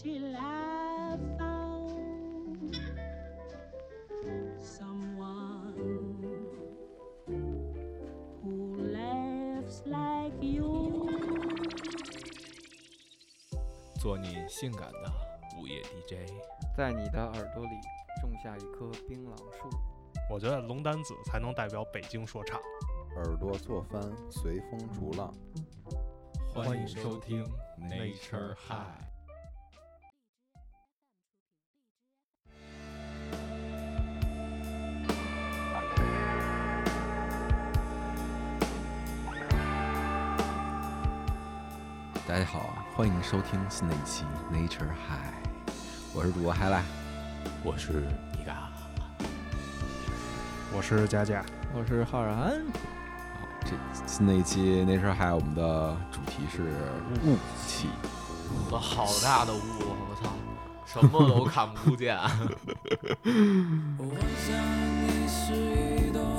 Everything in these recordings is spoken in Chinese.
till I found someone who laughs like you. 做你性感的午夜 DJ。在你的耳朵里种下一棵槟榔树。我觉得龙丹子才能代表北京说唱。耳朵做翻，随风逐浪。欢迎收听 Nature High。欢迎收听新的一期 Nature High，我是主播海来。我是尼嘎，我是佳佳，我是浩然。这新的一期 Nature High，我们的主题是雾气。我好大的雾，我操，什么都看不见。我想你是一朵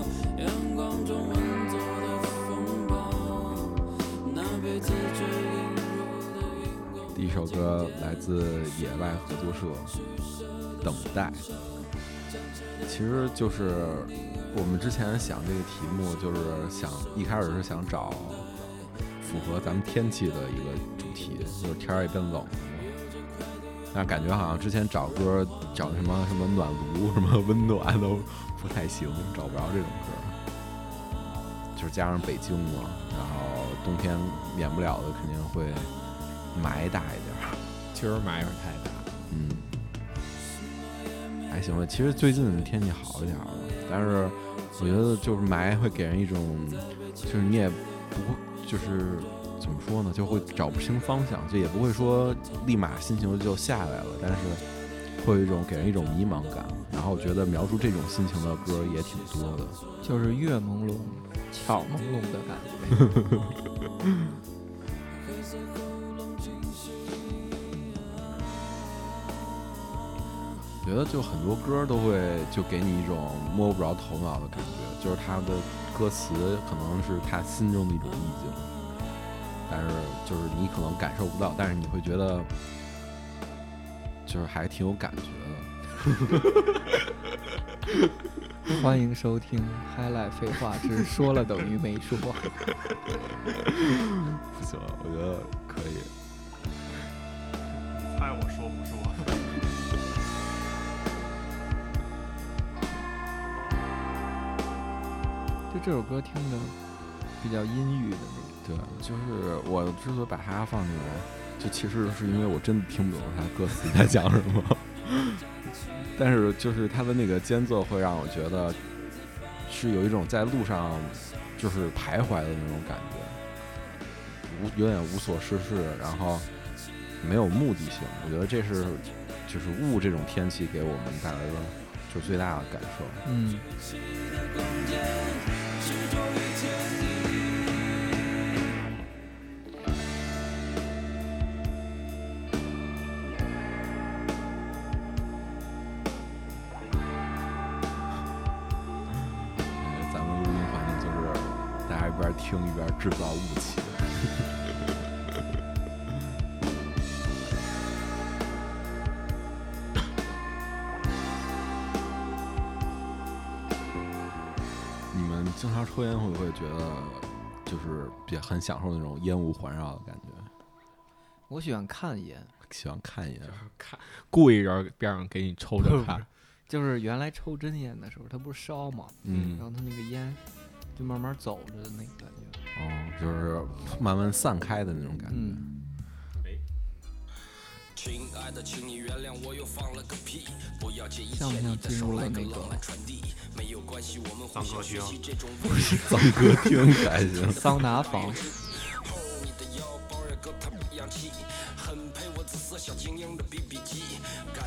首歌来自野外合作社，《等待》。其实就是我们之前想这个题目，就是想一开始是想找符合咱们天气的一个主题，就是天也变冷了嘛。但感觉好像之前找歌找什么什么暖炉、什么温暖都不太行，找不着这种歌。就是加上北京嘛，然后冬天免不了的肯定会埋大一点儿。今儿霾有点太大。嗯，还行吧。其实最近天气好一点了，但是我觉得就是霾会给人一种，就是你也不会，就是怎么说呢，就会找不清方向，就也不会说立马心情就下来了，但是会有一种给人一种迷茫感。然后我觉得描述这种心情的歌也挺多的。就是月朦胧，巧朦胧的感觉。觉得就很多歌都会就给你一种摸不着头脑的感觉，就是他的歌词可能是他心中的一种意境，但是就是你可能感受不到，但是你会觉得就是还挺有感觉的。欢迎收听《Highlight 废话之说了等于没说》。不行，我觉得可以。猜我说不说？就这首歌听着比较阴郁的那对，就是我之所以把它放进来，就其实是因为我真的听不懂它歌词在讲什么。但是就是它的那个间奏会让我觉得是有一种在路上就是徘徊的那种感觉，无有点无所事事，然后没有目的性。我觉得这是就是雾这种天气给我们带来的就最大的感受。嗯，咱们录音环境就是大家一边听一边制造雾气。常抽烟会不会觉得就是比较很享受那种烟雾环绕的感觉？我喜欢看烟，喜欢看烟，看，故意让边上给你抽着看。就是原来抽真烟的时候，它不是烧嘛，嗯然后它那个烟就慢慢走着的那个感觉。哦，就是慢慢散开的那种感觉。嗯，亲爱的，请你原谅我又放了个屁，不要介意像不像进入了那个浪漫传递，没有关系，我们互相学习这种脏歌厅还行。桑拿房，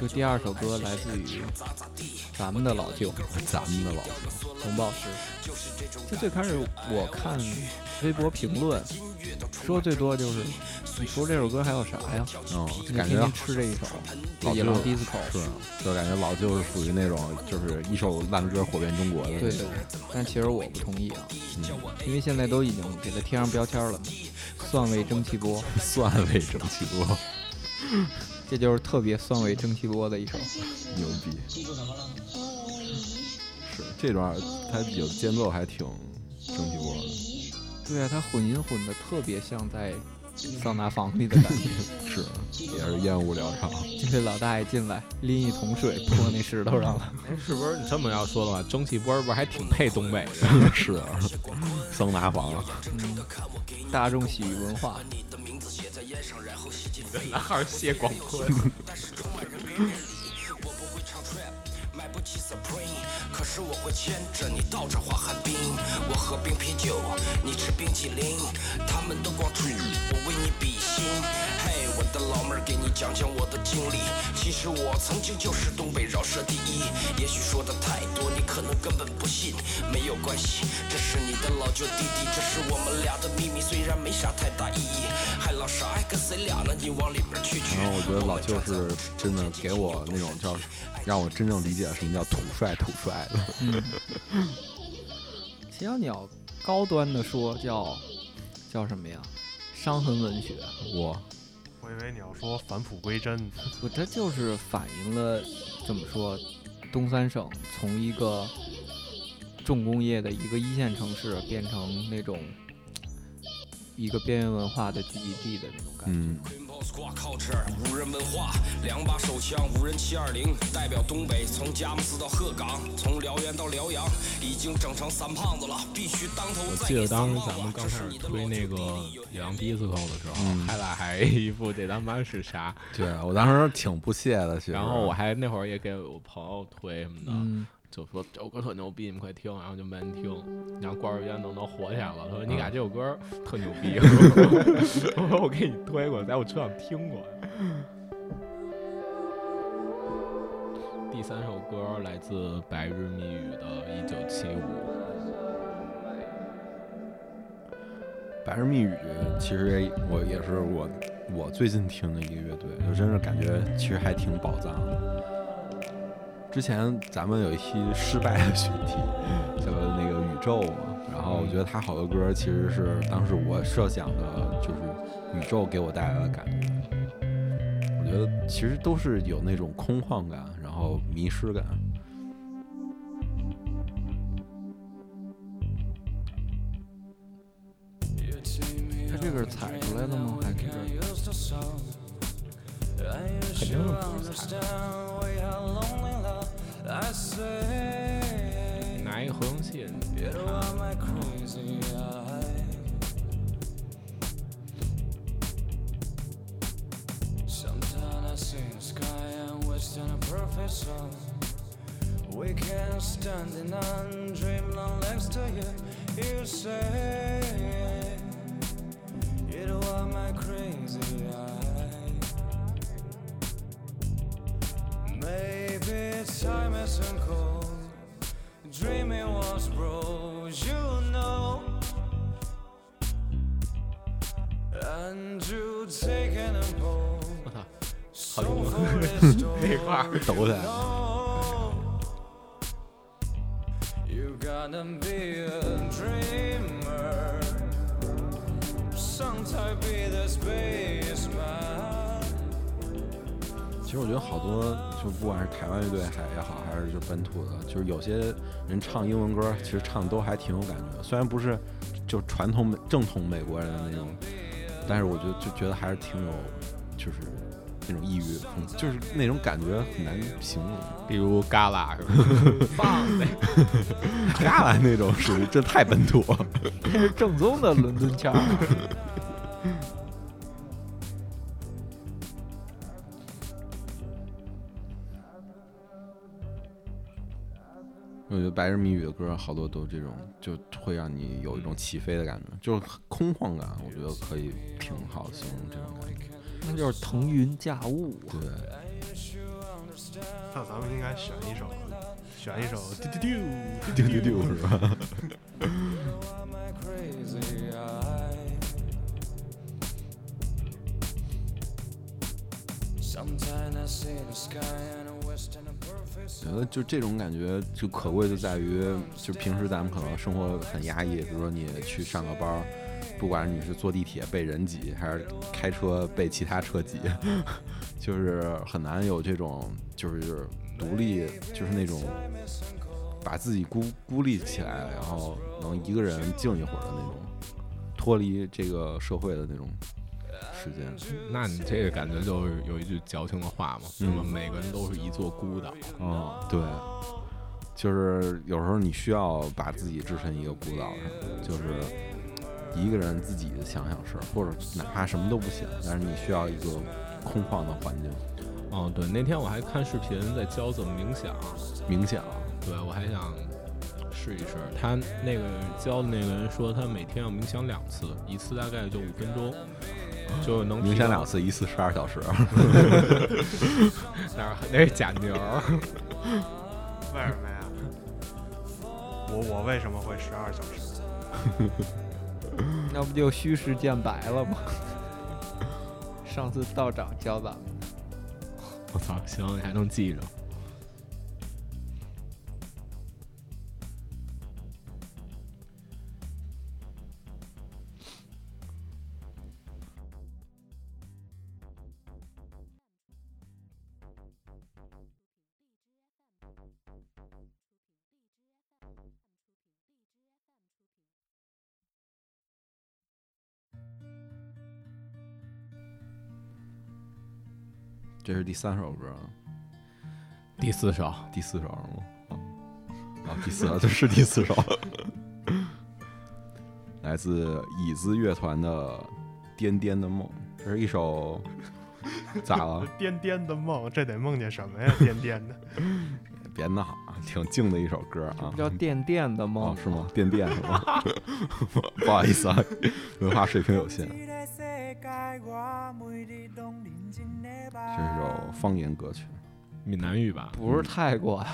就第二首歌来自于咱们的老舅咱们的老舅，红宝石。就最开始我看微博评论说最多就是，你除了这首歌还有啥呀？嗯，你感觉吃这一首老野狼舅 disco。是，就感觉老舅是属于那种就是一首烂歌火遍中国的那种。对对对，但其实我不同意啊，嗯因为现在都已经给它贴上标签了，蒜味蒸汽锅。蒜味蒸汽波，这就是特别酸味蒸汽波的一首。牛逼。是这段儿它有间奏还挺蒸汽波的，对啊，它混音混的特别像在桑拿房里的感觉。是也是烟雾缭绕。这老大爷进来拎一桶水泼那石头上了。哎，是不是你这么要说的话，蒸汽波儿不是还挺配东北的？是啊，桑拿房。嗯，大众洗浴文化。男孩儿谢广坤。可是我会牵着你到这滑旱冰，我喝冰啤酒，你吃冰淇淋，他们都光吹，我为你比心。嘿，我的老妹儿，给你讲讲我的经历。其实我曾经就是东北饶舌第一，也许说的太多，你可能根本不信。没有关系，这是你的老舅弟弟，这是我们俩的秘密，虽然没啥太大意义。还老啥呀？跟谁俩呢？你往里边去去。然后我觉得老舅是真的给我那种叫，让我真正理解什么叫土帅土帅的。嗯，其实你要高端的说叫叫什么呀？伤痕文学。我我以为你要说返璞归真，不，它就是反映了怎么说，东三省从一个重工业的一个一线城市变成那种一个边缘文化的聚集地的那种感觉。嗯，靠这儿，无人文化，两把手枪，无人七二零，代表东北，从佳木斯到鹤岗，从辽源到辽阳，已经整成三胖子了，必须当头我再记得当时咱们刚开始推那个野狼 disco 的时候，嗯海拉还一副这他妈是啥？对我当时挺不屑的，其实。然后我还那会儿也给我朋友推什么的，嗯，就说这首歌特牛逼，你们快听，然后就没人听，然后关儿烟等都火起来。了，他说你俩这首歌特牛逼，我说我给你推过，在我车上听过。第三首歌来自《白日密语》的《一九七五》，白日密语其实也我也是我我最近听的一个乐队，就真是感觉其实还挺宝藏的。之前咱们有一期失败的选题，叫那个宇宙嘛，然后我觉得他好多歌其实是当时我设想的，就是宇宙给我带来的感觉。我觉得其实都是有那种空旷感，然后迷失感。You gotta be a dreamer. Sometimes be the spaceman. 其实我觉得好多，就不管是台湾乐队还也好，还是就本土的，就是有些人唱英文歌，其实唱的都还挺有感觉的。虽然不是就传统美正统美国人的那种，但是我就就觉得还是挺有，就是那种抑郁风，就是那种感觉很难形容。比如旮旯是吧？放的。嘎啦 那种属于这太本土了。这是正宗的伦敦腔。我觉得白日谜语的歌好多都这种，就会让你有一种起飞的感觉，就是空旷感。我觉得可以挺好形容这种感觉。那就是腾云驾雾。对，那咱们应该选一首，选一首 丢丢丢丢丢丢是吧？My crazy eye. Sometimes I see the sky and I wish on a perfect 对，得就这种感觉就可贵就在于，就平时咱们可能生活很压抑，比如说你去上个班儿，不管你是坐地铁被人挤，还是开车被其他车挤，就是很难有这种就是独立，就是那种把自己孤孤立起来，然后能一个人静一会儿的那种，脱离这个社会的那种时间。那你这个感觉就是有一句矫情的话嘛，什么嗯每个人都是一座孤岛。哦，对，就是有时候你需要把自己置身一个孤岛上，就是一个人自己想想事儿，或者哪怕什么都不想，但是你需要一个空旷的环境，哦，对，那天我还看视频在教怎么冥想，冥想。对我还想试一试。他那个教的那个人说，他每天要冥想两次，一次大概就五分钟，就能冥想两，次，一次十二小时。那 是那是假牛儿。为什么呀？我我为什么会十二小时？那不就虚实见白了吗？上次道长教咱们的，我操，行，你还能记着。这是第三首歌，第四首，第四首是吗？哦啊，第四首，这是第四首，来自椅子乐团的《颠颠的梦》，这是一首 咋了？颠颠的梦，这得梦见什么呀？颠颠的，别闹啊，挺静的一首歌啊。叫电电的哦梦，是吗？电电是吗？不好意思啊，文化水平有限。方言歌曲，闽南语吧？不是泰国呀，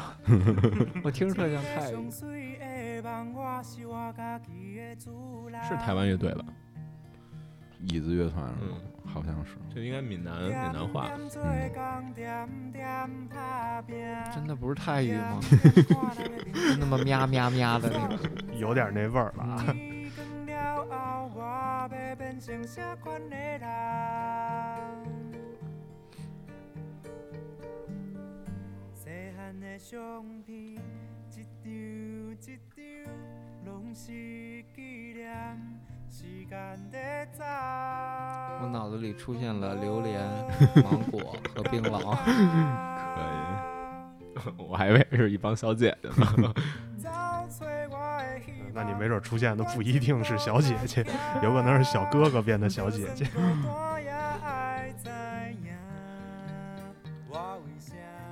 我听着特像泰语。是台湾乐队吧？椅子乐团是吗？嗯好像是。这应该闽南闽南话。真的不是泰语吗？就那么喵喵喵的那个。有点那味儿了相片，一张一张，拢是纪念。时间在走，我脑子里出现了榴莲、芒果和槟榔。可以。我还以为是一帮小姐姐呢。那你没准出现的不一定是小姐姐，有可能是小哥哥变的小姐姐。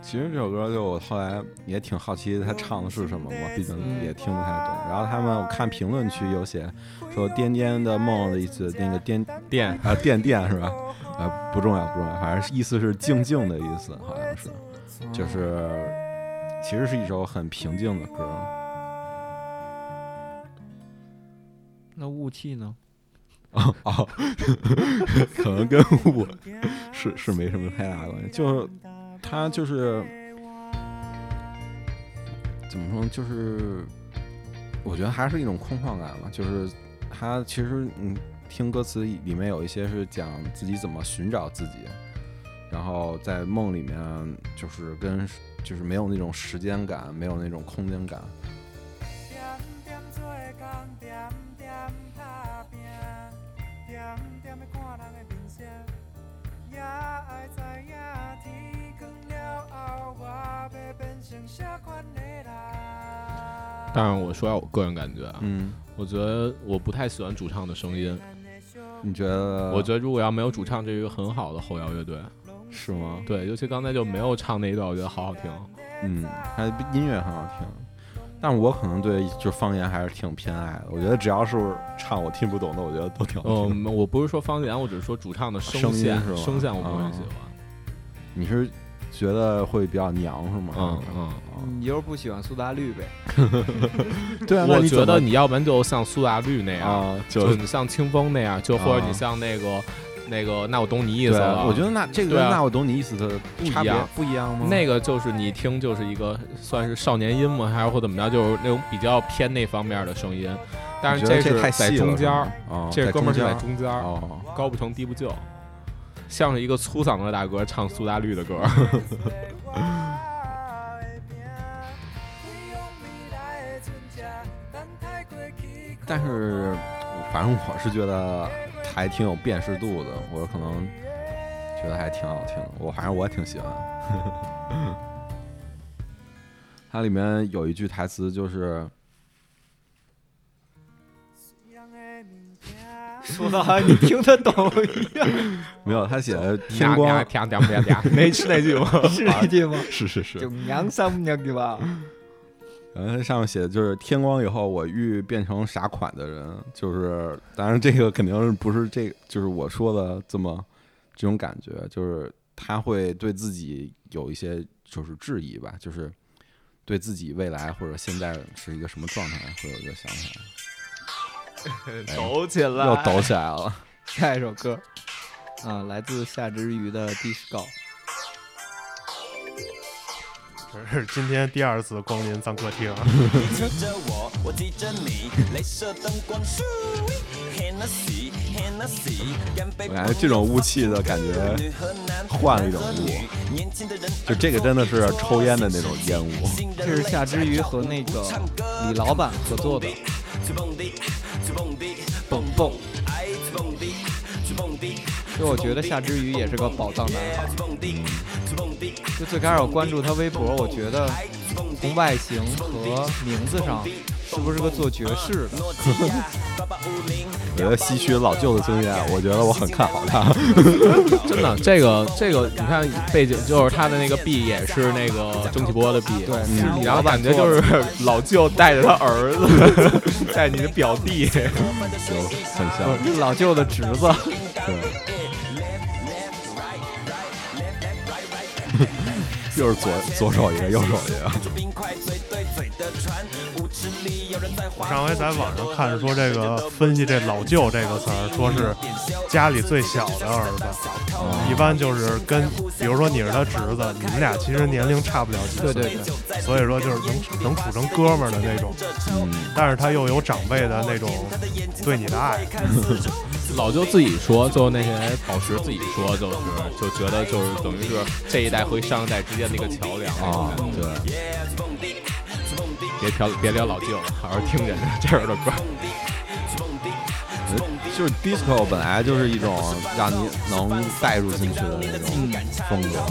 其实这首歌就我后来也挺好奇他唱的是什么嘛，毕竟也听不太懂。然后他们我看评论区有写说“颠颠的梦”的意思，那个颠电啊电电是吧？啊不重要不重要，反正意思是静静的意思，好像是，就是其实是一首很平静的歌。那雾气呢？哦哦，可能跟雾是是没什么太大关系，就是他就是怎么说，就是我觉得还是一种空旷感吧，就是他其实嗯听歌词里面有一些是讲自己怎么寻找自己，然后在梦里面就是跟就是没有那种时间感，没有那种空间感，当然，我说下我个人感觉啊，嗯，我觉得我不太喜欢主唱的声音。你觉得？我觉得如果要没有主唱，这是一个很好的后摇乐队。是吗？对，尤其刚才就没有唱那一段，我觉得好好听。嗯，他音乐很好听，但我可能对就方言还是挺偏爱的。我觉得只要是唱我听不懂的，我觉得都挺好听。嗯，我不是说方言，我只是说主唱的声音线，是吧声线我不是很啊喜欢。你是觉得会比较娘是吗？嗯嗯，嗯，你就是不喜欢苏打绿呗？对啊，那我觉得你要不然就像苏打绿那样，啊，就就你像清风那样，就或者啊你像那个那个那我懂你意思，了。我觉得那这个那我懂你意思的差别不一样不一样吗？那个就是你听就是一个算是少年音吗？还是或怎么着？就是那种比较偏那方面的声音。但是这是在太细了中间儿这哥们儿是在中中间儿，哦，高不成低不就，像是一个粗嗓子大哥唱苏打绿的歌。但是反正我是觉得还挺有辨识度的，我可能觉得还挺好听的，我反正我也挺喜欢。它里面有一句台词就是说的好像你听得懂一样，没有，他写的天光。啪啪啪啪啪，那是那句吗？是那句吗？是 是是。就，娘三娘对吧？然后它上面写的就是天光以后，我欲变成啥款的人，就是当然这个肯定是不是这就是我说的这么这种感觉，就是他会对自己有一些就是质疑吧，就是对自己未来或者现在是一个什么状态会有一个想法，抖起来，又抖起来了。下一首歌，啊，来自夏之瑜的《Disco》。这是今天第二次光临咱客厅，你扯着我，我记着你，镭射灯光咻，Hennessy Hennessy，干杯！我感觉这种雾气的感觉换了一种雾，就这个真的是抽烟的那种烟雾。这是夏之瑜和那个李老板合作的，蹦蹦。就我觉得夏之雨也是个宝藏男孩。就最开始我关注他微博，我觉得从外形和名字上是不是个做爵士的？我 觉得吸取老舅的经验，我觉得我很看好他。真的，这个这个，你看背景就是他的那个 B 也是那个蒸汽波的 B，对，嗯是李老然后感觉就是 老舅带着他儿子，带你的表弟，就很像老舅的侄子。对，又是左左手一个，右手一个。我上回在网上看说这个分析这老舅这个词儿，说是家里最小的儿子，一般就是跟，比如说你是他侄子，你们俩其实年龄差不了几岁，对对对，所以说就是能能处成哥们儿的那种，嗯，但是他又有长辈的那种对你的爱，老舅自己说，就那些宝石自己说，就是就觉得就是等于是这一代和上一代之间的一个桥梁。啊，对，别聊别聊老舅了，好好听人家这样的歌。就是 disco 本来就是一种让你能带入进去的那种风格。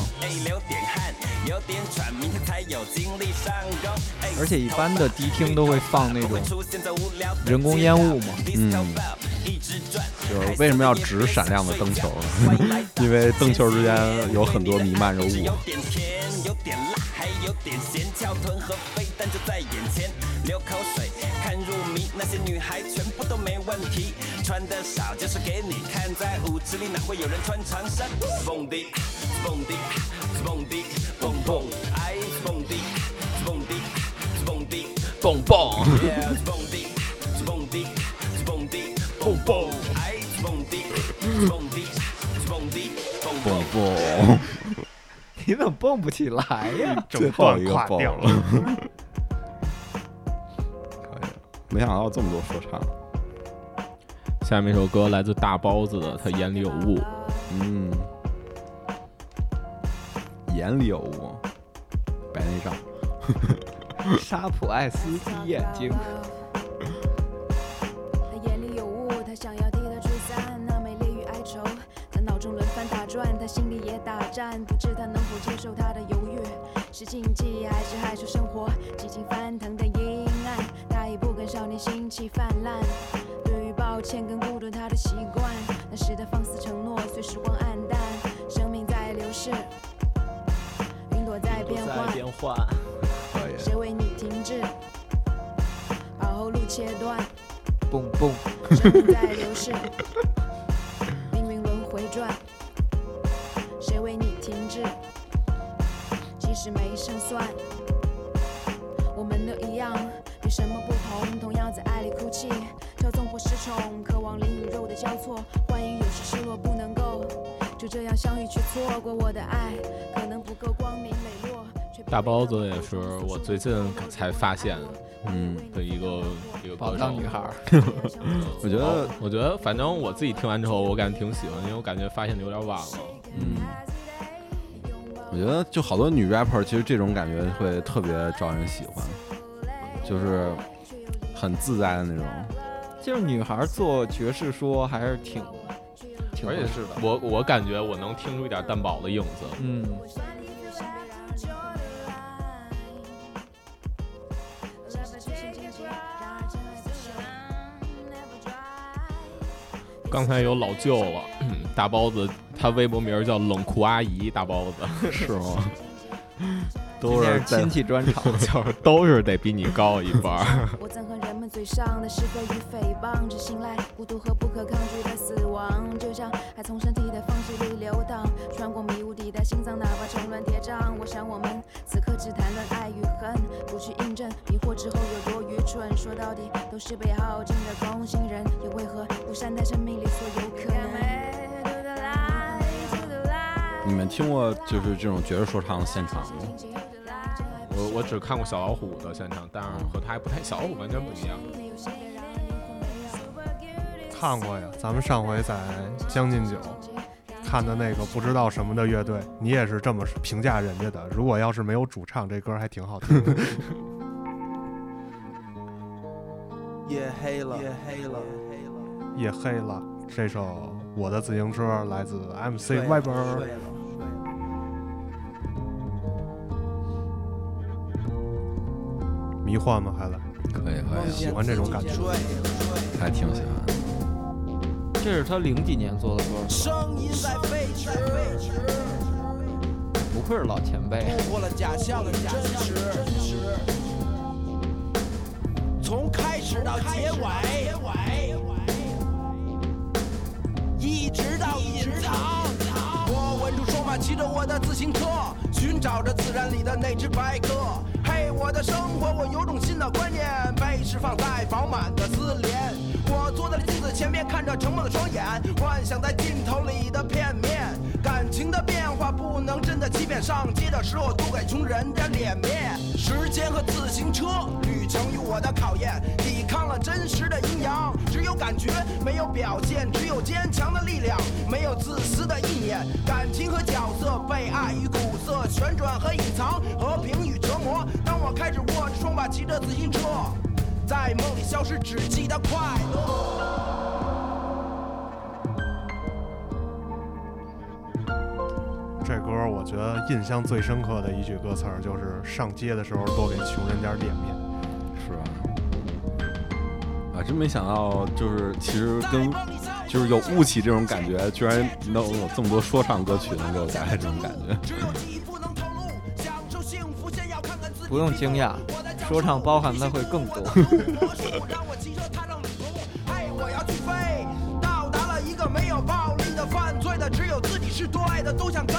而且一般的迪厅都会放那种人工烟雾嘛，嗯，就是为什么要指闪亮的灯球呢？因为灯球之间有很多弥漫着雾。流口水，看入迷，那些女孩全部都没问题，穿的少就是给你看，在舞池里哪会有人穿长衫？蹦迪，蹦迪，蹦迪，蹦蹦，哎，蹦迪，蹦迪，蹦迪，蹦蹦，蹦迪，蹦迪，蹦迪，蹦蹦，蹦迪，蹦迪，蹦蹦蹦。你怎么蹦不起来呀？整 最后段一个蹦垮掉了。可以，没想到这么多说唱。下面一首歌来自大包子的《他眼里有雾》。嗯，眼里有雾，白内障。沙普爱斯基眼睛，战，不知他能否接受他的犹豫。是禁忌还是害羞生活？几经翻腾的阴暗，他已不跟少年心气泛滥。对于抱歉跟孤独，他的习惯，那时的放肆承诺，随时光暗淡。生命在流逝，云朵在变幻。变换，可以，谁为你停滞？把后路切断，蹦蹦，生命在流逝，命运轮回转。谁为你停滞？即使没胜算，我们都一样，有什么不同？同样在爱里哭泣，骄纵或失宠，渴望灵与肉的交错，欢迎有时失落不能够就这样相遇却错过我的爱，可能不够光明磊落。却大包子也是我最近才发现嗯，的一个一个宝藏女孩，我觉得，我觉得反正我自己听完之后，我感觉挺喜欢，因为我感觉发现的有点晚了。嗯，我觉得就好多女 rapper，其实这种感觉会特别招人喜欢，就是很自在的那种。就是女孩做爵士说还是挺挺合而且适的。我我感觉我能听出一点蛋堡的影子。嗯，刚才有老舅了，大包子，他微博名叫冷酷阿姨，大包子是吗？都是亲戚专场，就是都是得比你高一半儿。我憎恨人们嘴上的是非与诽谤，只信赖孤独和不可抗拒的死亡，就像爱从身体的缝隙里流淌，穿过迷雾抵达心脏，哪怕重乱叠嶂。我想我们此刻只谈论爱与恨，不去印证迷惑之后有多愚蠢。说到底都是被耗尽的空心人，又为何不善待生命里所有可能？们听过就是这种爵士说唱的现场吗？我我只看过小老虎的现场，但是和他还不太，小老虎完全不一样。看过呀，咱们上回在将进酒看的那个不知道什么的乐队，你也是这么评价人家的。如果要是没有主唱，这歌还挺好听的。夜黑了，夜黑了，夜黑了，这首《我的自行车》来自 MC 睡了 Weber。迷幻吗？还来？可以可以，喜欢这种感觉还挺喜欢。这是他零几年做的歌，声音在飞驰，不愧是老前辈。突破了假象的真实。从开始到结尾，一直到隐藏。我稳住双马，骑着我的自行车，寻找着自然里的那只白鸽。嘿，我的生活，我有种新的观念，被释放在饱满的思念。我坐在了镜子前面，看着沉默的双眼，幻想在镜头里的片面。感情的话不能真的欺骗，上街的时候都给穷人的脸面。时间和自行车，旅程与我的考验，抵抗了真实的阴阳。只有感觉，没有表现，只有坚强的力量，没有自私的意念。感情和角色，被爱与苦涩，旋转和隐藏，和平与折磨。当我开始握着双把，骑着自行车，在梦里消失，只记得快乐。我觉得印象最深刻的一句歌词儿就是上街的时候多给穷人点脸面。是吧？啊，真没想到，就是其实跟就是有雾气这种感觉，居然能有这么多说唱歌曲能给我带来这种感觉。不用惊讶，说唱包含的会更多。我要去飞，到达了一个没有暴力的、犯罪的，只有自己是对的，都想跟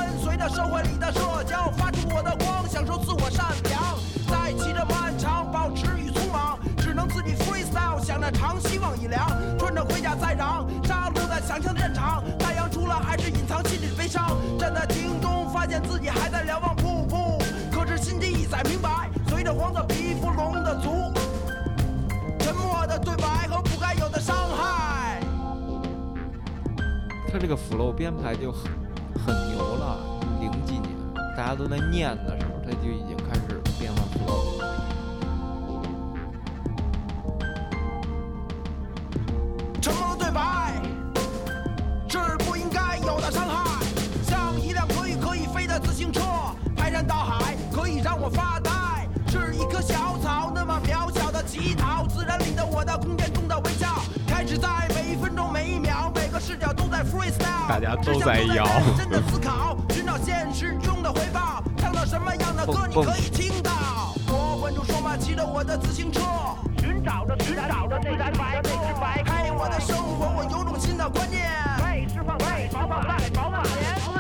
社会里的社交，发出我的光，享受自我善良。在骑着漫长，保持与匆忙，只能自己 freestyle，想着长，希望已凉，穿着盔甲在嚷，杀戮在想象战场，太阳出了还是隐藏心里的悲伤，站在庭中，发现自己还在瞭望瀑布，可是心机已在明白，随着黄色皮肤龙的足。沉默的对白和不该有的伤害。他这个 flow 编排就很，大家都在念的时候，他就已经开始变化。沉默的对白是不应该有的伤害，像一辆可以可以飞的自行车，排山倒海可以让我发呆。是一棵小草，那么渺小的乞讨，自然里的我的空间中的微笑，开始在每一分钟、每一秒、每个视角都在 freestyle，大家都在摇只想都在认真的思考，现实中的回报，唱到什么样的歌你可以听到。我稳住双马，骑着我的自行车，寻找着寻找着自然白鸽。嘿，我的生活，我有种新的观念。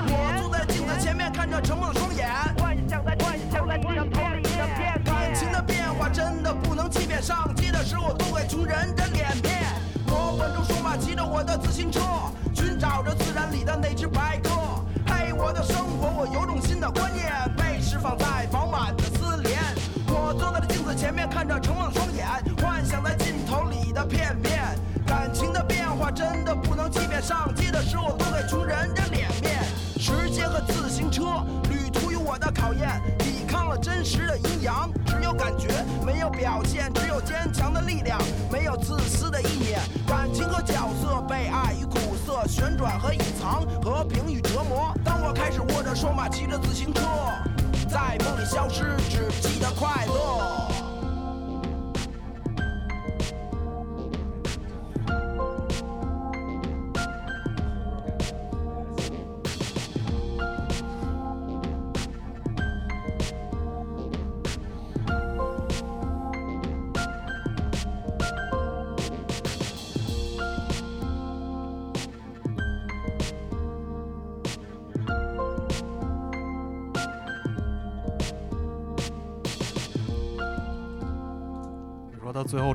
我坐在镜子前面，看着沉默的双眼，幻想在幻想在镜头里的片感情的变化真的不能欺骗，上街的时候都给穷人的脸面。我稳住双马，骑着我的自行车，寻寻找着自然里的那只白鸽。我的生活，我有种新的观念，被释放在饱满的丝连。我坐在了镜子前面，看着盛望双眼，幻想在镜头里的片面。感情的变化真的不能欺骗，上街的时候都给穷人的脸面。时间和自行车，旅途有我的考验，真实的阴阳。只有感觉，没有表现，只有坚强的力量，没有自私的意念。感情和角色，被爱与苦涩，旋转和隐藏，和平与折磨。当我开始握着双马，骑着自行车，在梦里消失，只记得快乐。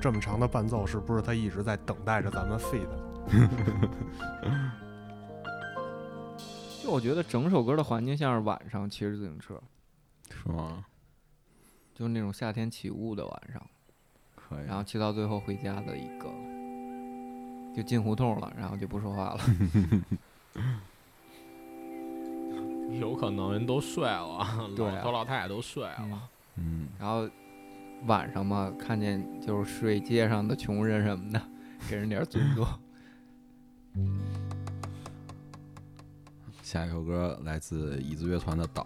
这么长的伴奏，是不是他一直在等待着咱们 feed？就我觉得整首歌的环境像是晚上骑着自行车，是吗？就是那种夏天起雾的晚上，可以。然后骑到最后回家的一个，就进胡同了，然后就不说话了。有可能人都睡了，老头老太太都睡了。嗯，然后晚上嘛，看见就是睡街上的穷人什么的，给人点儿尊重。下一首歌来自椅子乐团的《岛》。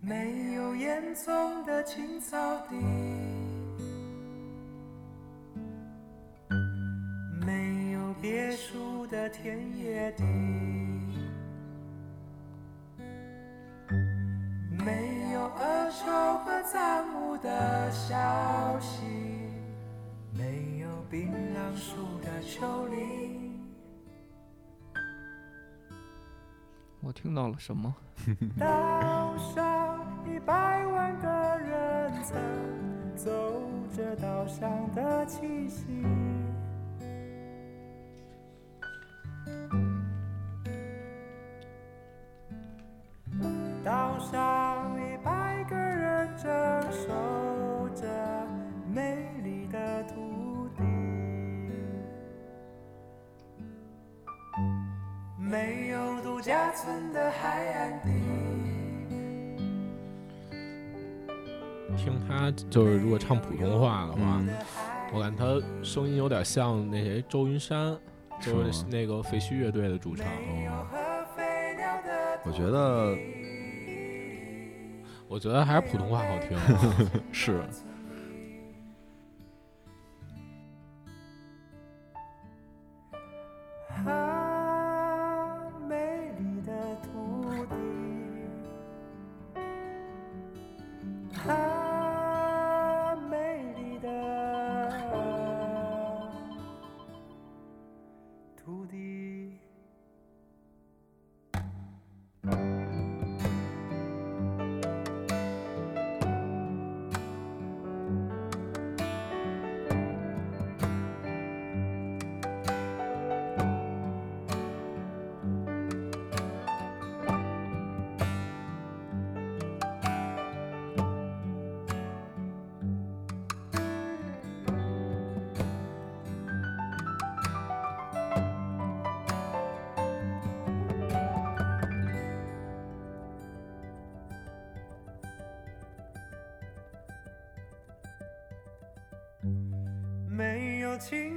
没有烟囱的青草地，没有恶臭和脏污的消息，没有槟榔树的丘陵。我听到了什么？岛上一百万个人曾走着岛上的气息。听他就是如果唱普通话的话，嗯我感觉他声音有点像那谁周云山，就是那个废墟乐队的主唱。我觉得我觉得还是普通话好听。是。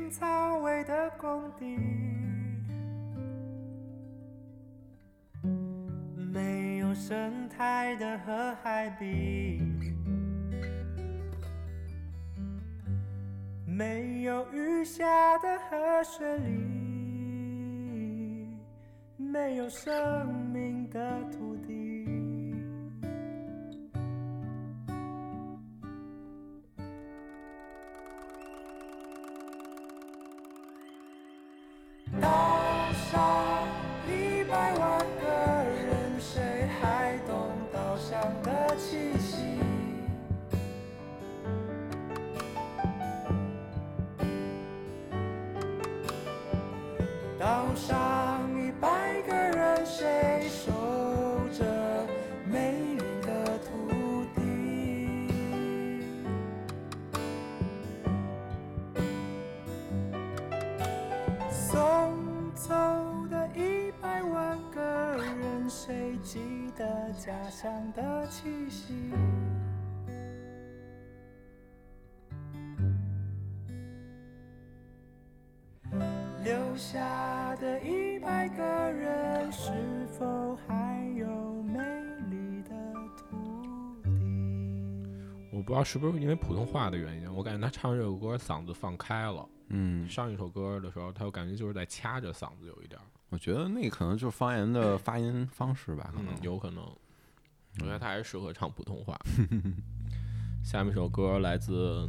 草味的工地，没有生态的河海滨，没有雨下的河水里，没有生命的 shot. 下的一百个人，是否还有美丽的土地？我不知道是不是因为普通话的原因，我感觉他唱这首歌嗓子放开了。嗯，上一首歌的时候，他我感觉就是在掐着嗓子有一点儿，我觉得那可能就是方言的发音方式吧，可能嗯，有可能。我觉得他还是适合唱普通话。下面一首歌来自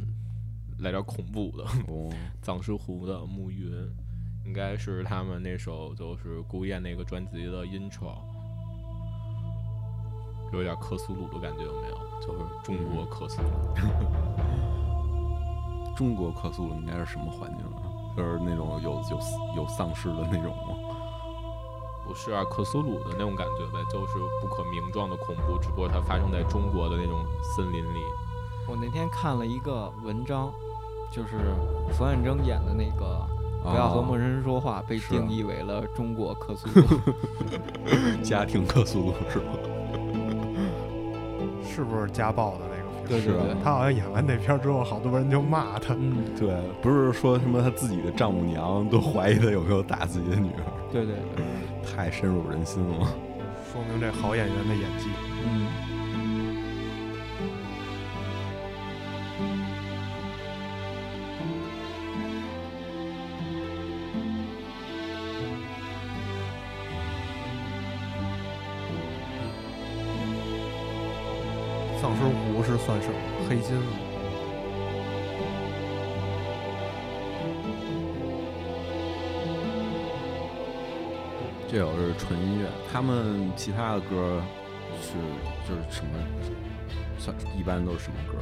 来点恐怖的，哦，藏石湖的《暮云》，应该是他们那首就是孤雁那个专辑的 intro，有点克苏鲁的感觉，有没有？就是中国克苏鲁。中国克苏鲁应该是什么环境啊？就是那种有有有丧尸的那种吗？不是啊，克苏鲁的那种感觉呗，就是不可名状的恐怖，只不过它发生在中国的那种森林里。我那天看了一个文章，就是冯远征演的那个《不要和陌生人说话》，被定义为了中国克苏鲁。家庭克苏鲁 是吗？是不是家暴的那个？对对对，他好像演完那片儿之后，好多人就骂他。嗯，对，不是说什么他自己的丈母娘都怀疑他有没有打自己的女儿，对对对，太深入人心了。说明这好演员的演技。嗯。其他的歌是就是什么？算一般都是什么歌？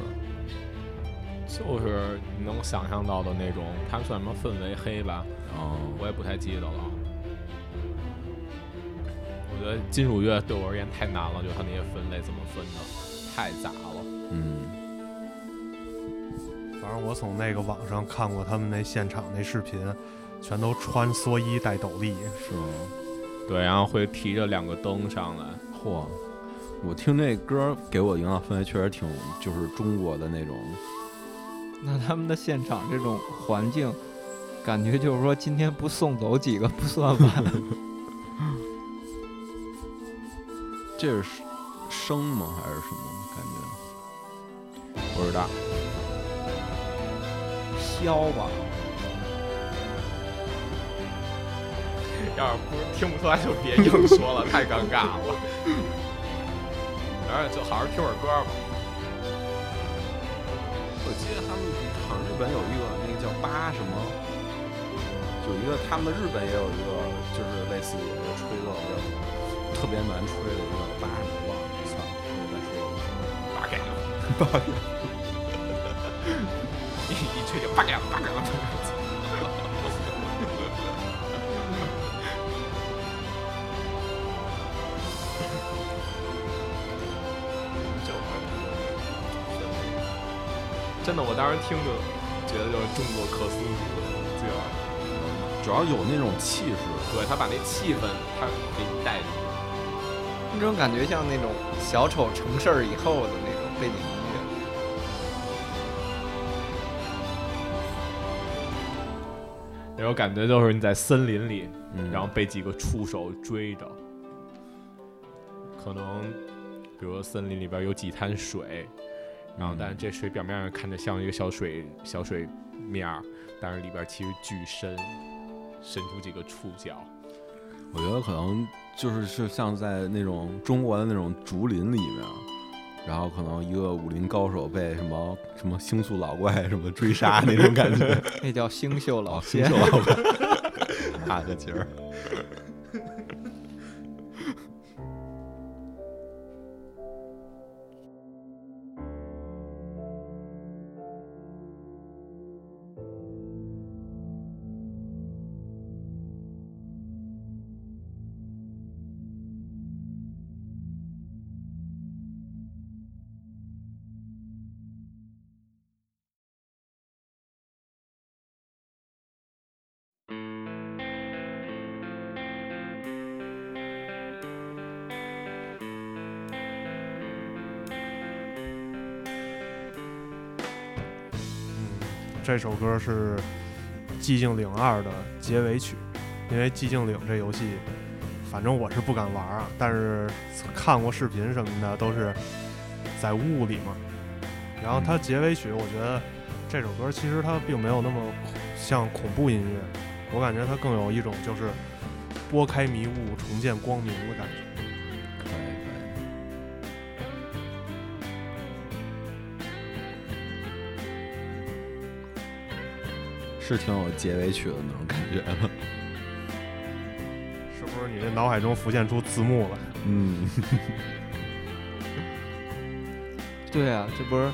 就是你能想象到的那种，他们算什么氛围黑吧？哦，我也不太记得了。我觉得金属乐对我而言太难了，就它那些分类怎么分的，太杂了。嗯，反正我从那个网上看过他们那现场那视频，全都穿蓑衣戴斗笠。是吗？对，然后会提着两个灯上来。嚯！我听这歌给我营造氛围确实挺就是中国的那种，那他们的现场这种环境，感觉就是说今天不送走几个不算完。这是生吗还是什么感觉？不知道，箫吧，要是不是听不出来就别硬说了，太尴尬了。然后就好好听会儿歌吧。我记得他们好像日本有一个那个叫八什么，有一个他们日本也有一个就是类似于一个吹奏的特别难吹的一个八什么忘了，算了，我再说了。八给 了，八一一吹就八给了，八给真的，我当时听就觉得就是中国克苏鲁的劲儿，主要有那种气势，对他把那气氛他给你带进去。那种感觉像那种小丑成事儿以后的那种背景音乐。那种感觉就是你在森林里，嗯，然后被几个触手追着，可能比如森林里边有几滩水，然后但是这水表面上看着像一个小水小水面儿，但是里边其实巨深，伸出几个触角。我觉得可能就是是像在那种中国的那种竹林里面，然后可能一个武林高手被什么什么星宿老怪什么追杀那种感觉，那叫星宿老哦，星仙宿。老怪，那个劲儿。这首歌是《寂静岭二》的结尾曲，因为《寂静岭》这游戏，反正我是不敢玩啊，但是看过视频什么的都是在雾里嘛。然后它结尾曲，我觉得这首歌其实它并没有那么像恐怖音乐，我感觉它更有一种就是拨开迷雾重见光明的感觉。是挺有结尾曲的那种感觉的，是不是你这脑海中浮现出字幕了？嗯，对啊，这不是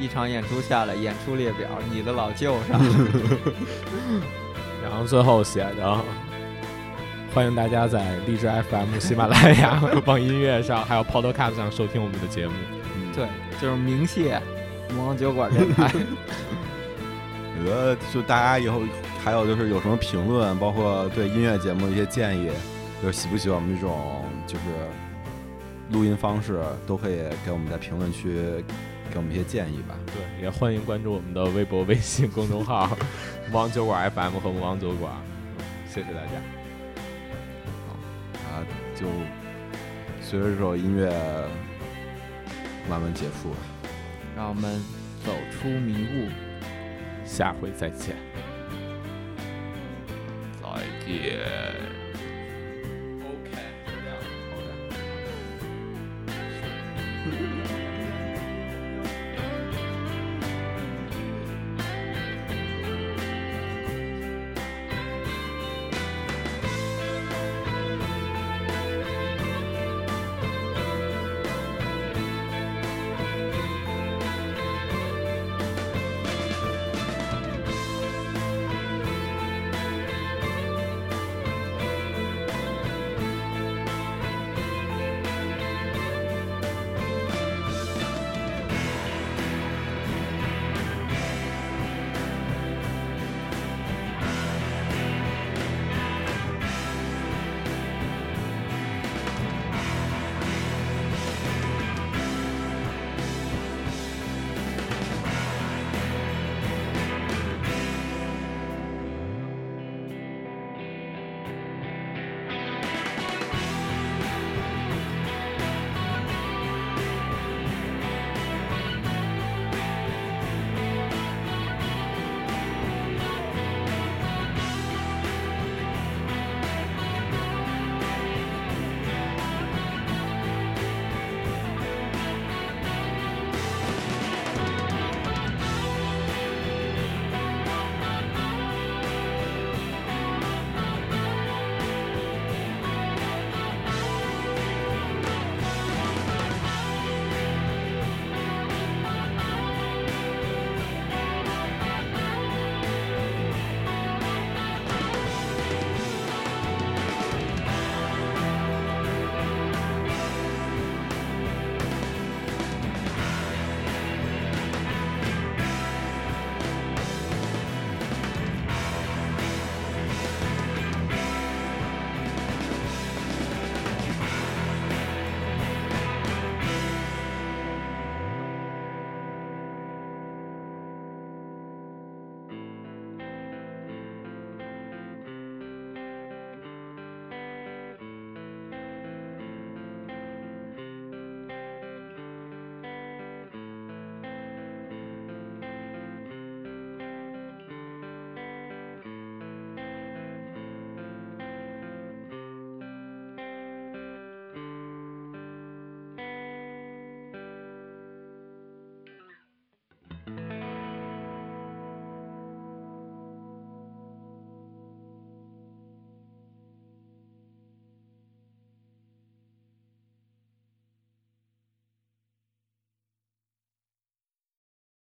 一场演出下来，演出列表你的老舅上，然后最后写的，欢迎大家在荔枝 FM、喜马拉雅、网易音乐上，还有 Podcast 上收听我们的节目。对，就是鸣谢魔王酒馆电台。我觉得就大家以后还有就是有什么评论，包括对音乐节目的一些建议，就是喜不喜欢我们这种就是录音方式，都可以给我们在评论区给我们一些建议吧。对，也欢迎关注我们的微博、微信公众号“王酒馆 FM” 和“王酒馆”。谢谢大家。好啊，就随着这首音乐慢慢结束吧。让我们走出迷雾。下回再见。再见。